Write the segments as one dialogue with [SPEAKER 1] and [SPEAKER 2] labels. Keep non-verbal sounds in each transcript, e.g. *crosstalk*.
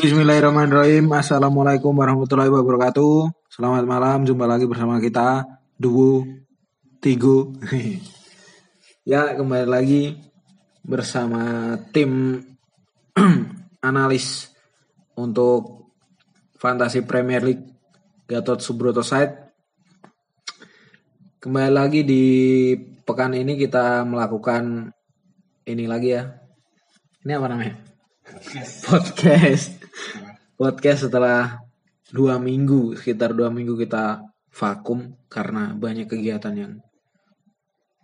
[SPEAKER 1] Bismillahirrahmanirrahim. Assalamualaikum warahmatullahi wabarakatuh. Selamat malam. Jumpa lagi bersama kita Dubu Tigo. *laughs* ya kembali lagi bersama tim *clears throat* analis untuk Fantasi Premier League Gatot Subroto Side. Kembali lagi di pekan ini kita melakukan ini lagi ya. Ini apa namanya? Podcast. Podcast setelah dua minggu, sekitar dua minggu kita vakum karena banyak kegiatan yang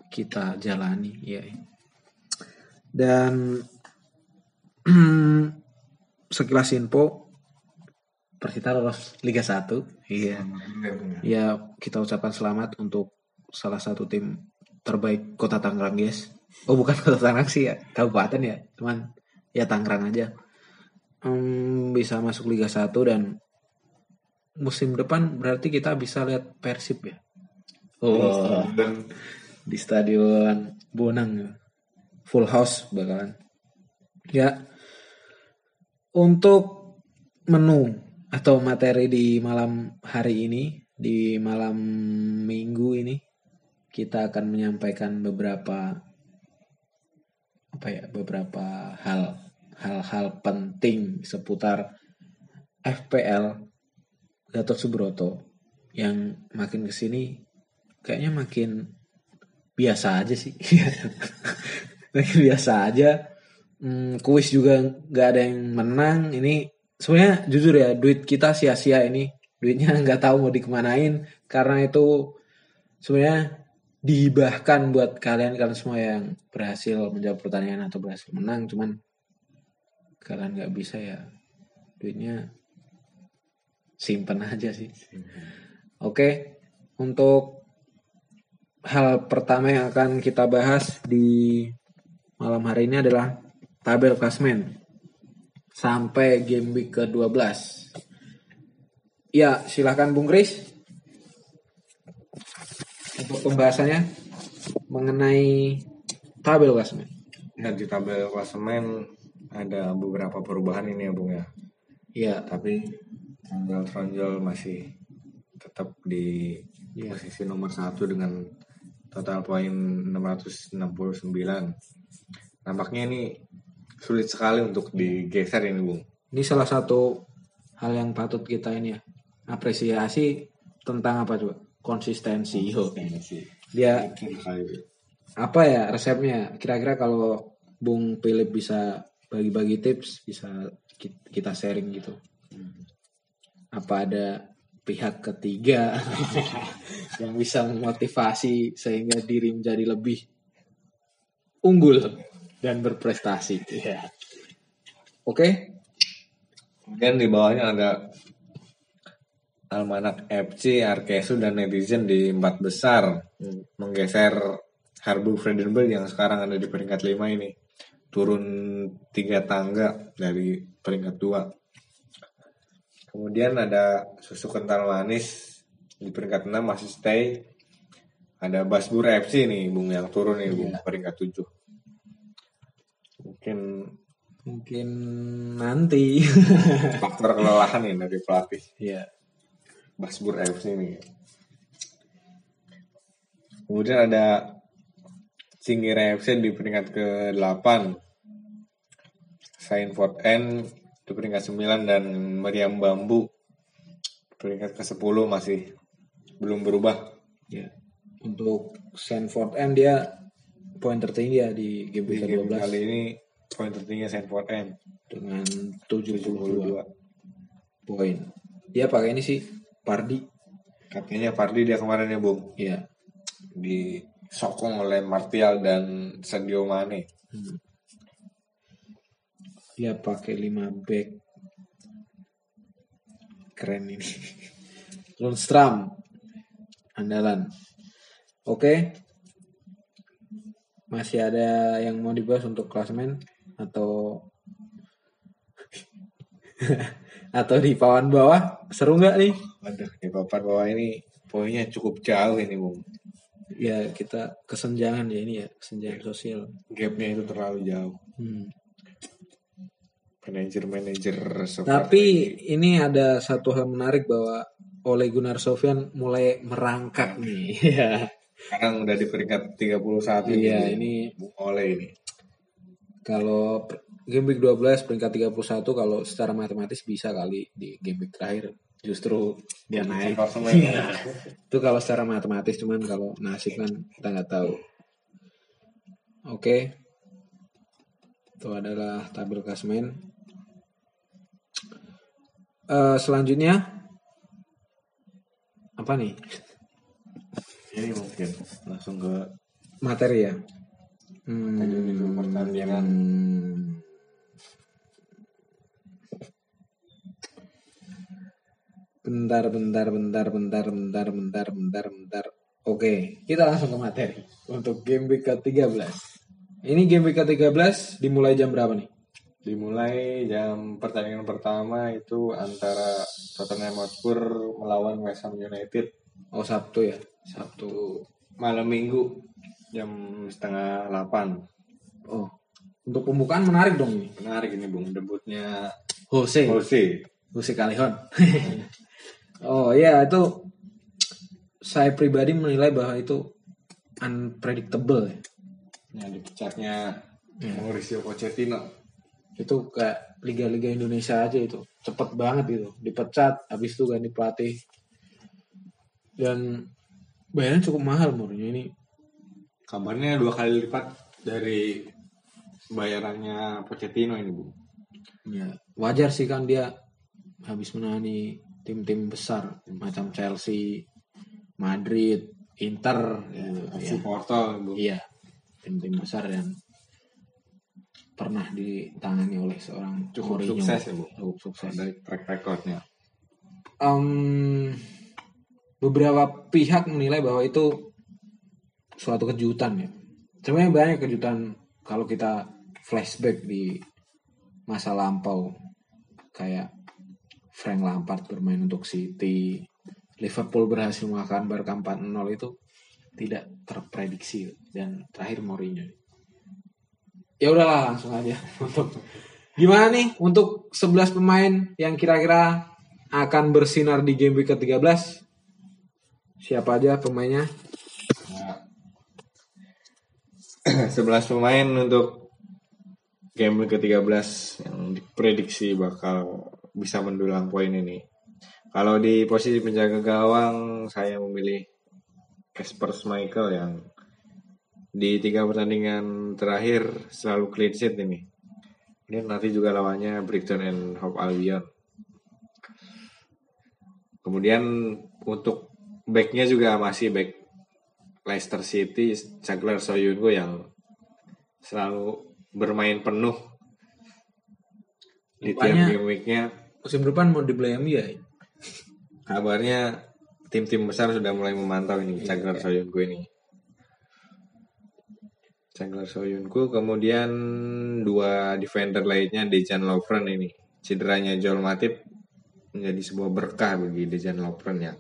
[SPEAKER 1] kita jalani. Ya. Dan *clears throat* sekilas info Persita lolos Liga 1. Iya. Ya, kita ucapkan selamat untuk salah satu tim terbaik Kota Tangerang, guys. Oh, bukan Kota Tangerang sih ya, kabupaten ya. Cuman ya Tangerang aja. Hmm, bisa masuk Liga 1 dan musim depan berarti kita bisa lihat Persib ya. Oh, di stadion Bonang full house bakalan. Ya. Untuk menu atau materi di malam hari ini, di malam minggu ini kita akan menyampaikan beberapa apa ya, beberapa hal hal-hal penting seputar FPL Gatot Subroto yang makin ke sini kayaknya makin biasa aja sih. *laughs* Makin biasa aja. Hmm, kuis juga nggak ada yang menang. Ini sebenarnya jujur ya duit kita sia-sia ini. Duitnya *laughs* nggak tahu mau dikemanain. Karena itu sebenarnya dihibahkan buat kalian. Kalian semua yang berhasil menjawab pertanyaan atau berhasil menang. Cuman kalian nggak bisa ya. Duitnya simpen aja sih. Oke untuk hal pertama yang akan kita bahas di malam hari ini adalah tabel klasmen sampai game week ke-12 ya silahkan Bung Kris. Untuk pembahasannya mengenai tabel klasmen.
[SPEAKER 2] Ya di tabel klasemen ada beberapa perubahan ini ya Bung ya.
[SPEAKER 1] ya
[SPEAKER 2] Tapi Tronjol masih tetap di
[SPEAKER 1] Iya.
[SPEAKER 2] posisi nomor satu dengan total poin 669. Nampaknya ini sulit sekali untuk digeser ini Bung.
[SPEAKER 1] Ini salah satu hal yang patut kita ini ya apresiasi tentang apa coba konsistensi. Yo. Dia apa ya resepnya? Kira-kira kalau Bung Philip bisa bagi-bagi tips bisa ki- kita sharing gitu. Apa ada pihak ketiga *laughs* yang bisa memotivasi sehingga diri menjadi lebih unggul dan berprestasi. Ya. Oke,
[SPEAKER 2] Kemudian di bawahnya ada Almanak FC, Arkesu, dan Netizen di empat besar. Menggeser Harbu Fredenberg yang sekarang ada di peringkat 5 ini. Turun tiga tangga dari peringkat 2. Kemudian ada Susu Kental Manis di peringkat 6 masih stay. Ada Basbur FC nih, Bung yang turun nih, Bung, peringkat 7. Mungkin
[SPEAKER 1] mungkin nanti. *laughs*
[SPEAKER 2] faktor kelelahan nih dari pelatih.
[SPEAKER 1] ya.
[SPEAKER 2] Basbur FC ini. Kemudian ada Singira FC di peringkat ke-8. Sainford N di peringkat 9 dan Meriam Bambu peringkat ke-10 masih belum berubah.
[SPEAKER 1] Ya. Untuk Sanford M dia poin tertinggi ya di game
[SPEAKER 2] Di
[SPEAKER 1] week
[SPEAKER 2] game
[SPEAKER 1] ke-12
[SPEAKER 2] kali ini poin tertinggi Sainford N
[SPEAKER 1] dengan 72
[SPEAKER 2] 72.
[SPEAKER 1] poin. Dia pakai ini sih Pardi.
[SPEAKER 2] Katanya Fardi dia kemarin ya Bung
[SPEAKER 1] Ya.
[SPEAKER 2] disokong oleh Martial dan Sadio Mane.
[SPEAKER 1] Dia pakai 5 back. Keren ini. *laughs* Lundstram andalan. Oke. Masih ada yang mau dibahas untuk klasemen atau *laughs* atau di papan bawah seru nggak nih?
[SPEAKER 2] Waduh, di papan bawah ini poinnya cukup jauh ini Bung.
[SPEAKER 1] Ya kita kesenjangan ya ini ya kesenjangan sosial.
[SPEAKER 2] Gapnya itu terlalu jauh.
[SPEAKER 1] Hmm.
[SPEAKER 2] Manajer-manajer
[SPEAKER 1] Tapi ini ada satu hal menarik bahwa Ole Gunnar Solskjaer mulai merangkak nih. *laughs* Iya.
[SPEAKER 2] sekarang udah di peringkat 31 ini.
[SPEAKER 1] Iya, ini
[SPEAKER 2] Bung Ole ini.
[SPEAKER 1] kalau game week 12 peringkat 31 kalau secara matematis bisa kali di game week terakhir justru dia naik.
[SPEAKER 2] Klasemen.
[SPEAKER 1] Iya. Itu kalau secara matematis cuman kalau nasib kan kita nggak tahu. Oke. Itu adalah tabel klasemen. Eh, selanjutnya apa nih?
[SPEAKER 2] Ini mungkin langsung ke
[SPEAKER 1] Materi ya. Hmm,
[SPEAKER 2] pertandingan.
[SPEAKER 1] hmm. Bentar, bentar, bentar, bentar, bentar, bentar, bentar, bentar. Oke, kita langsung ke materi untuk game week ke-13. Ini game week ke-13 dimulai jam berapa nih?
[SPEAKER 2] Dimulai jam pertandingan pertama itu antara Tottenham Hotspur melawan West Ham United
[SPEAKER 1] Oh, Sabtu ya. Sabtu.
[SPEAKER 2] malam minggu jam setengah 8
[SPEAKER 1] Oh, untuk pembukaan menarik dong ini.
[SPEAKER 2] menarik ini bung debutnya
[SPEAKER 1] Jose.
[SPEAKER 2] Jose
[SPEAKER 1] Jose Callejon. *laughs* oh iya itu saya pribadi menilai bahwa itu unpredictable ya.
[SPEAKER 2] yang dipecatnya
[SPEAKER 1] Ya.
[SPEAKER 2] Mauricio Pochettino
[SPEAKER 1] Itu kayak liga-liga Indonesia aja itu. Cepet banget itu. Dipecat, habis itu ganti pelatih. Dan bayarnya cukup mahal Mourinho ini.
[SPEAKER 2] kabarnya dua kali lipat dari bayarannya Pochettino ini bung
[SPEAKER 1] Ya, wajar sih kan dia habis menangani tim-tim besar macam Chelsea, Madrid, Inter gitu.
[SPEAKER 2] FC
[SPEAKER 1] Ya.
[SPEAKER 2] Porto bung
[SPEAKER 1] Iya, tim-tim besar yang pernah ditangani oleh seorang
[SPEAKER 2] cukup
[SPEAKER 1] Mourinho.
[SPEAKER 2] sukses ya bung
[SPEAKER 1] Cukup sukses.
[SPEAKER 2] dari track recordnya
[SPEAKER 1] Em, beberapa pihak menilai bahwa itu suatu kejutan ya. Sebenarnya banyak kejutan kalau kita flashback di masa lampau kayak Frank Lampard bermain untuk City, Liverpool berhasil mengalahkan Barca 4-0 itu tidak terprediksi dan terakhir Mourinho. Ya udahlah langsung aja *laughs* untuk gimana nih untuk 11 pemain yang kira-kira akan bersinar di game week ke-13? Siapa aja pemainnya?
[SPEAKER 2] Nah, *clears throat* 11 pemain untuk game ke-13 yang diprediksi bakal bisa mendulang poin ini. Kalau di posisi penjaga gawang saya memilih Casper Schmeichel yang di tiga pertandingan terakhir selalu clean sheet ini. Ini nanti juga lawannya Brighton and Hove Albion. Kemudian untuk backnya juga masih back Leicester City, Jagler Soyuncu yang selalu bermain penuh di tiap game weeknya.
[SPEAKER 1] Musim depan mau dibeli MU ya?
[SPEAKER 2] Kabarnya tim-tim besar sudah mulai memantau ini Jagler Soyuncu ini. Jagler Soyuncu kemudian dua defender lainnya Dejan Lovren ini. Cederanya Joel Matip menjadi sebuah berkah bagi Dejan Lovren yang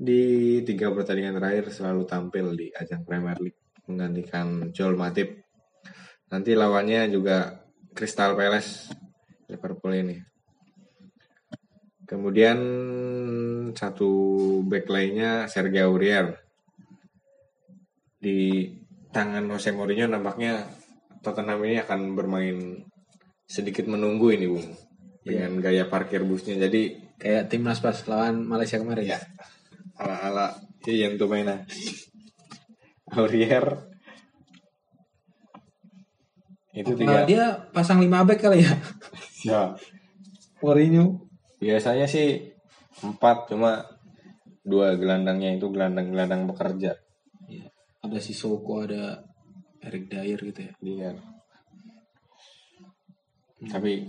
[SPEAKER 2] di tiga pertandingan terakhir selalu tampil di ajang Premier League menggantikan Joel Matip. Nanti lawannya juga Crystal Palace Liverpool ini. Kemudian satu back lainnya Sergio Aurier. Di tangan Jose Mourinho nampaknya Tottenham ini akan bermain sedikit menunggu ini, Bung. Dengan gaya parkir busnya. Jadi
[SPEAKER 1] Kayak timnas pas lawan Malaysia kemarin.
[SPEAKER 2] ya ala-ala Ian Tumaina. Aurier itu tiga
[SPEAKER 1] dia pasang 5 back kali ya?
[SPEAKER 2] ya
[SPEAKER 1] Mourinho.
[SPEAKER 2] biasanya sih empat cuma dua gelandangnya itu gelandang-gelandang bekerja
[SPEAKER 1] ada si Soko, ada Eric Dyer gitu ya.
[SPEAKER 2] dia tapi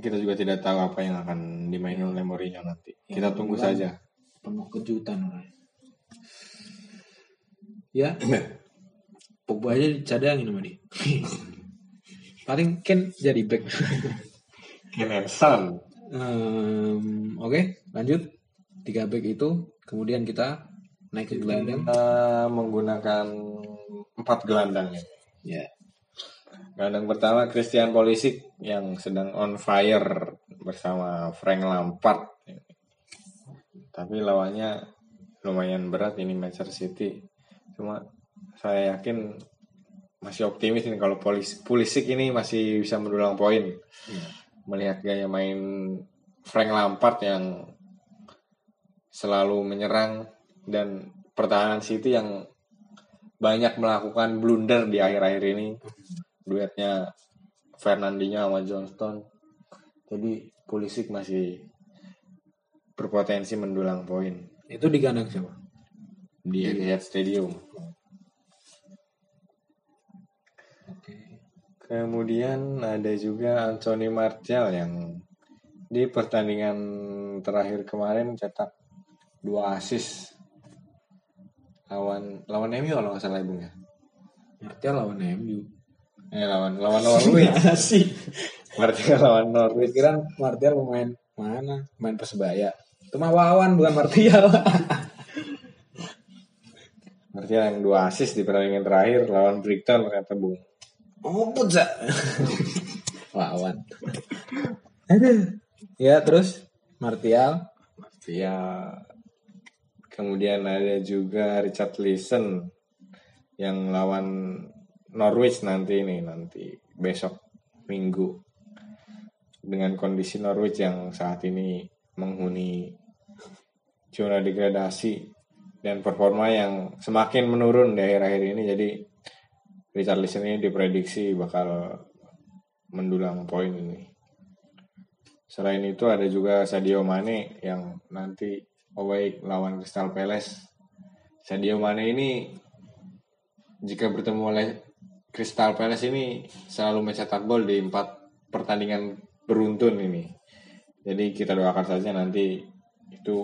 [SPEAKER 2] kita juga tidak tahu apa yang akan dimainin oleh Mourinho nanti kita tunggu saja
[SPEAKER 1] Penuh kejutan. Ya, *laughs* Pogba aja dicadangin sama dia. *laughs* Paling Ken jadi back. *laughs*
[SPEAKER 2] Emerson
[SPEAKER 1] Em, Oke, lanjut. Tiga back itu, kemudian kita naik ke gelandang.
[SPEAKER 2] kita menggunakan empat gelandang ya
[SPEAKER 1] Ya,
[SPEAKER 2] Gelandang pertama Christian Pulisic yang sedang on fire bersama Frank Lampard. Tapi lawannya lumayan berat ini Manchester City. Cuma saya yakin masih optimis ini kalau Pulisic ini masih bisa mendulang poin. Melihat gaya main Frank Lampard yang selalu menyerang dan pertahanan City yang banyak melakukan blunder di akhir-akhir ini. Duetnya Fernandinho sama Johnston. Jadi Pulisic masih berpotensi mendulang poin.
[SPEAKER 1] Itu di kandang siapa?
[SPEAKER 2] Di Etihad Stadium. Kemudian ada juga Anthony Martial yang di pertandingan terakhir kemarin cetak dua assist lawan lawan MU kalau nggak salah ibu ya?
[SPEAKER 1] Martial lawan MU
[SPEAKER 2] eh lawan lawan Norwich.
[SPEAKER 1] Sih?
[SPEAKER 2] Martial lawan Norwich
[SPEAKER 1] kira Martial pemain mana? Main persebaya. Itu mah Wawan bukan Martial. *laughs*
[SPEAKER 2] Martial yang dua assist di pertandingan terakhir lawan Brighton ternyata bung.
[SPEAKER 1] Oh putza. *laughs* Wawan. Aduh. ya terus? Martial?
[SPEAKER 2] Martial Kemudian ada juga Richard Leeson yang lawan Norwich nanti ini nanti besok minggu dengan kondisi Norwich yang saat ini menghuni zona degradasi dan performa yang semakin menurun di akhir-akhir ini jadi Richard Leeson ini diprediksi bakal mendulang poin ini. Selain itu ada juga Sadio Mane yang nanti away lawan Crystal Palace. Sadio Mane ini jika bertemu oleh Crystal Palace ini selalu mencetak gol di empat pertandingan beruntun ini. Jadi kita doakan saja nanti itu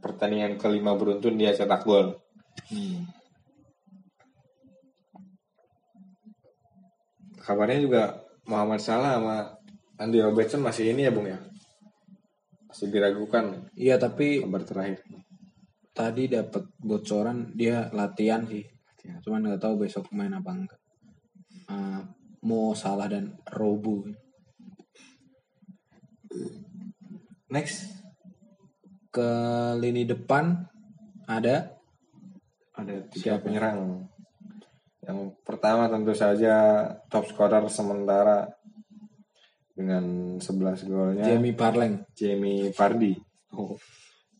[SPEAKER 2] pertandingan kelima beruntun dia cetak gol. Hmm. Kabarnya juga Muhammad Salah sama Andy Robertson masih ini ya Bung ya? Masih diragukan
[SPEAKER 1] iya tapi
[SPEAKER 2] kabar terakhir.
[SPEAKER 1] tadi dapat bocoran dia latihan sih. Cuman nggak tahu besok main apa enggak. Uh, mau salah dan robu.
[SPEAKER 2] Next.
[SPEAKER 1] Ke lini depan ada?
[SPEAKER 2] Ada tiga Siapa? penyerang. Yang pertama tentu saja top scorer sementara dengan 11 golnya.
[SPEAKER 1] Jamie Parleng
[SPEAKER 2] Jamie Vardy.
[SPEAKER 1] Oh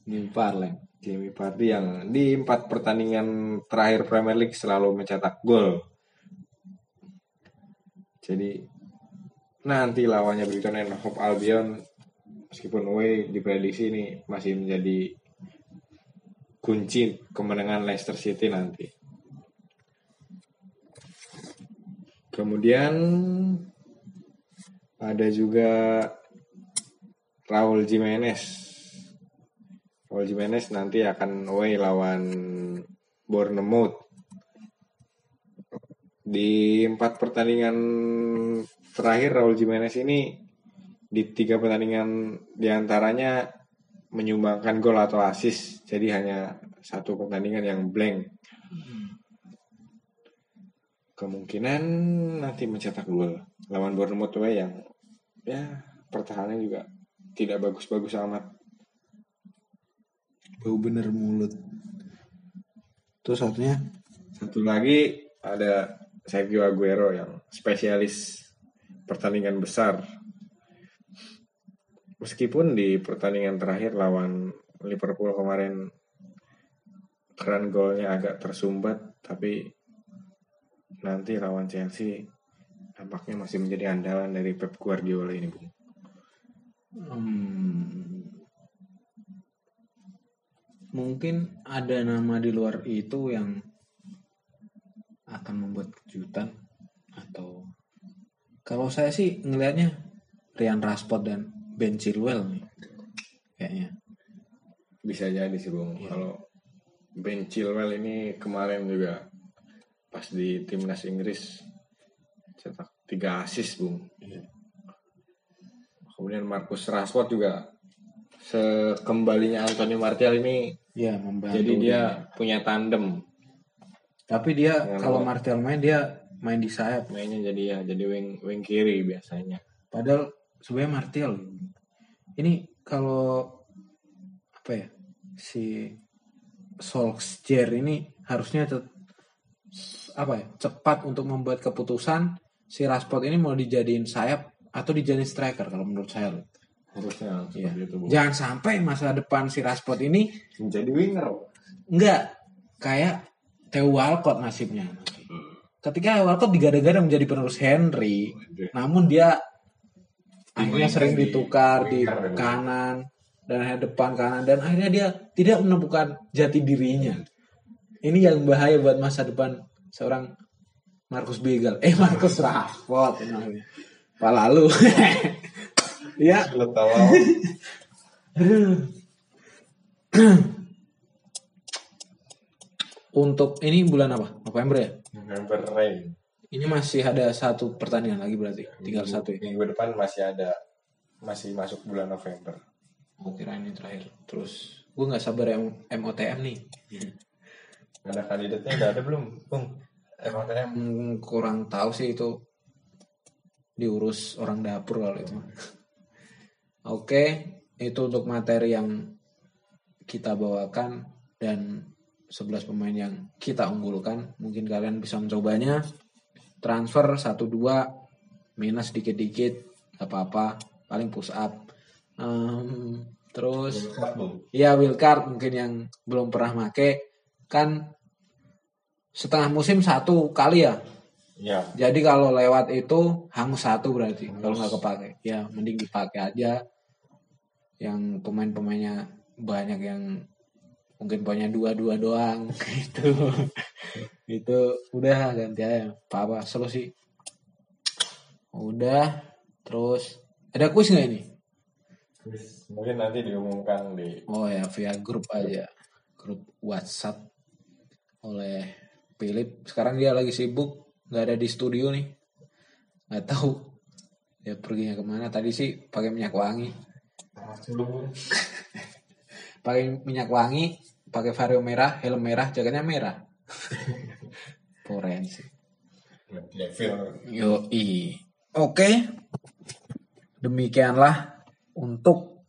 [SPEAKER 1] Jamie Parleng
[SPEAKER 2] Jamie Vardy yang di empat pertandingan terakhir Premier League selalu mencetak gol. Jadi nanti lawannya Brighton and Hove Albion. Meskipun away diprediksi ini masih menjadi kunci kemenangan Leicester City nanti. Kemudian ada juga Raul Jimenez. Raul Jimenez nanti akan away lawan Bournemouth. Di empat pertandingan terakhir Raul Jimenez ini di tiga pertandingan di antaranya menyumbangkan gol atau assist. Jadi hanya satu pertandingan yang blank. Kemungkinan nanti mencetak gol lawan Bournemouth yang ya pertahanan juga tidak bagus-bagus amat.
[SPEAKER 1] Bau bener mulut. Terus satunya?
[SPEAKER 2] Satu lagi ada Sergio Aguero yang spesialis pertandingan besar. Meskipun di pertandingan terakhir lawan Liverpool kemarin keran golnya agak tersumbat tapi nanti lawan Chelsea tampaknya masih menjadi andalan dari Pep Guardiola ini, Bung? Hmm,
[SPEAKER 1] mungkin ada nama di luar itu yang akan membuat kejutan atau kalau saya sih ngelihatnya Rian Raspot dan Ben Chilwell nih kayaknya
[SPEAKER 2] bisa jadi sih bung ya. kalau Ben Chilwell ini kemarin juga pas di timnas Inggris tiga asis bung iya. kemudian Marcus Rashford juga sekembalinya Anthony Martial ini
[SPEAKER 1] ya membantu
[SPEAKER 2] jadi dia, dia punya tandem
[SPEAKER 1] tapi dia kalau Martial main dia main di sayap.
[SPEAKER 2] mainnya jadi ya jadi wing wing kiri biasanya
[SPEAKER 1] Padahal sebenarnya Martial. Ini kalau apa ya si Solskjaer ini harusnya tet- apa ya cepat untuk membuat keputusan si Rashford ini mau dijadiin sayap atau dijadiin striker kalau menurut saya. loh.
[SPEAKER 2] harusnya seperti itu Bu.
[SPEAKER 1] Jangan sampai masa depan si Rashford ini
[SPEAKER 2] menjadi winger
[SPEAKER 1] enggak kayak Theo Walcott nasibnya. Ketika Walcott digadang-gadang menjadi penerus Henry, namun dia akhirnya sering ditukar di kanan dan akhirnya depan kanan dan akhirnya dia tidak menemukan jati dirinya. Ini yang bahaya buat masa depan seorang Marcus Begal. Eh Marcus Rashford namanya. Pak lalu. *laughs* ya,
[SPEAKER 2] tahu *clears throat*
[SPEAKER 1] untuk ini bulan apa? November ya?
[SPEAKER 2] November Rain
[SPEAKER 1] Ini masih ada satu pertandingan lagi berarti. Tinggal
[SPEAKER 2] Minggu-
[SPEAKER 1] satu ya.
[SPEAKER 2] minggu depan masih ada masih masuk bulan November
[SPEAKER 1] Oh kira ini terakhir. Terus gue nggak sabar M- MOTM nih.
[SPEAKER 2] ada kandidatnya udah ada belum Bung MOTM
[SPEAKER 1] Hmm, kurang tahu sih itu diurus orang dapur kalau itu. *laughs* Oke, itu untuk materi yang kita bawakan dan 11 pemain yang kita unggulkan. Mungkin kalian bisa mencobanya. Transfer 1-2 minus dikit-dikit nggak apa-apa. Paling push up. Em, terus
[SPEAKER 2] Bung
[SPEAKER 1] Ya wildcard mungkin yang belum pernah make kan setengah musim satu kali ya.
[SPEAKER 2] ya
[SPEAKER 1] Jadi kalau lewat itu hangus satu berarti kalau nggak kepake. Ya mending dipakai aja. Yang pemain-pemainnya banyak yang mungkin punya dua-dua doang *laughs* gitu. itu udah ganti aja. Apa apa solusi. Udah terus ada kuis nggak ini?
[SPEAKER 2] mungkin nanti diumumkan di
[SPEAKER 1] Oh ya via grup aja grup WhatsApp oleh Philip sekarang dia lagi sibuk nggak ada di studio nih. Nggak tahu dia perginya ke mana. Tadi sih pakai minyak wangi. *laughs* Pakai minyak wangi pakai vario merah helm merah jaketnya merah. *laughs* Forensik. Yo oke. Demikianlah untuk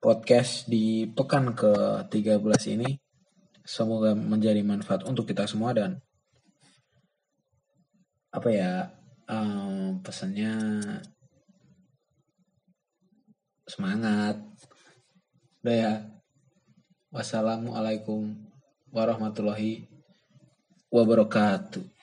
[SPEAKER 1] podcast di pekan ke-13 ini semoga menjadi manfaat untuk kita semua dan apa ya em, pesannya semangat. Udah ya. Wassalamualaikum warahmatullahi wabarakatuh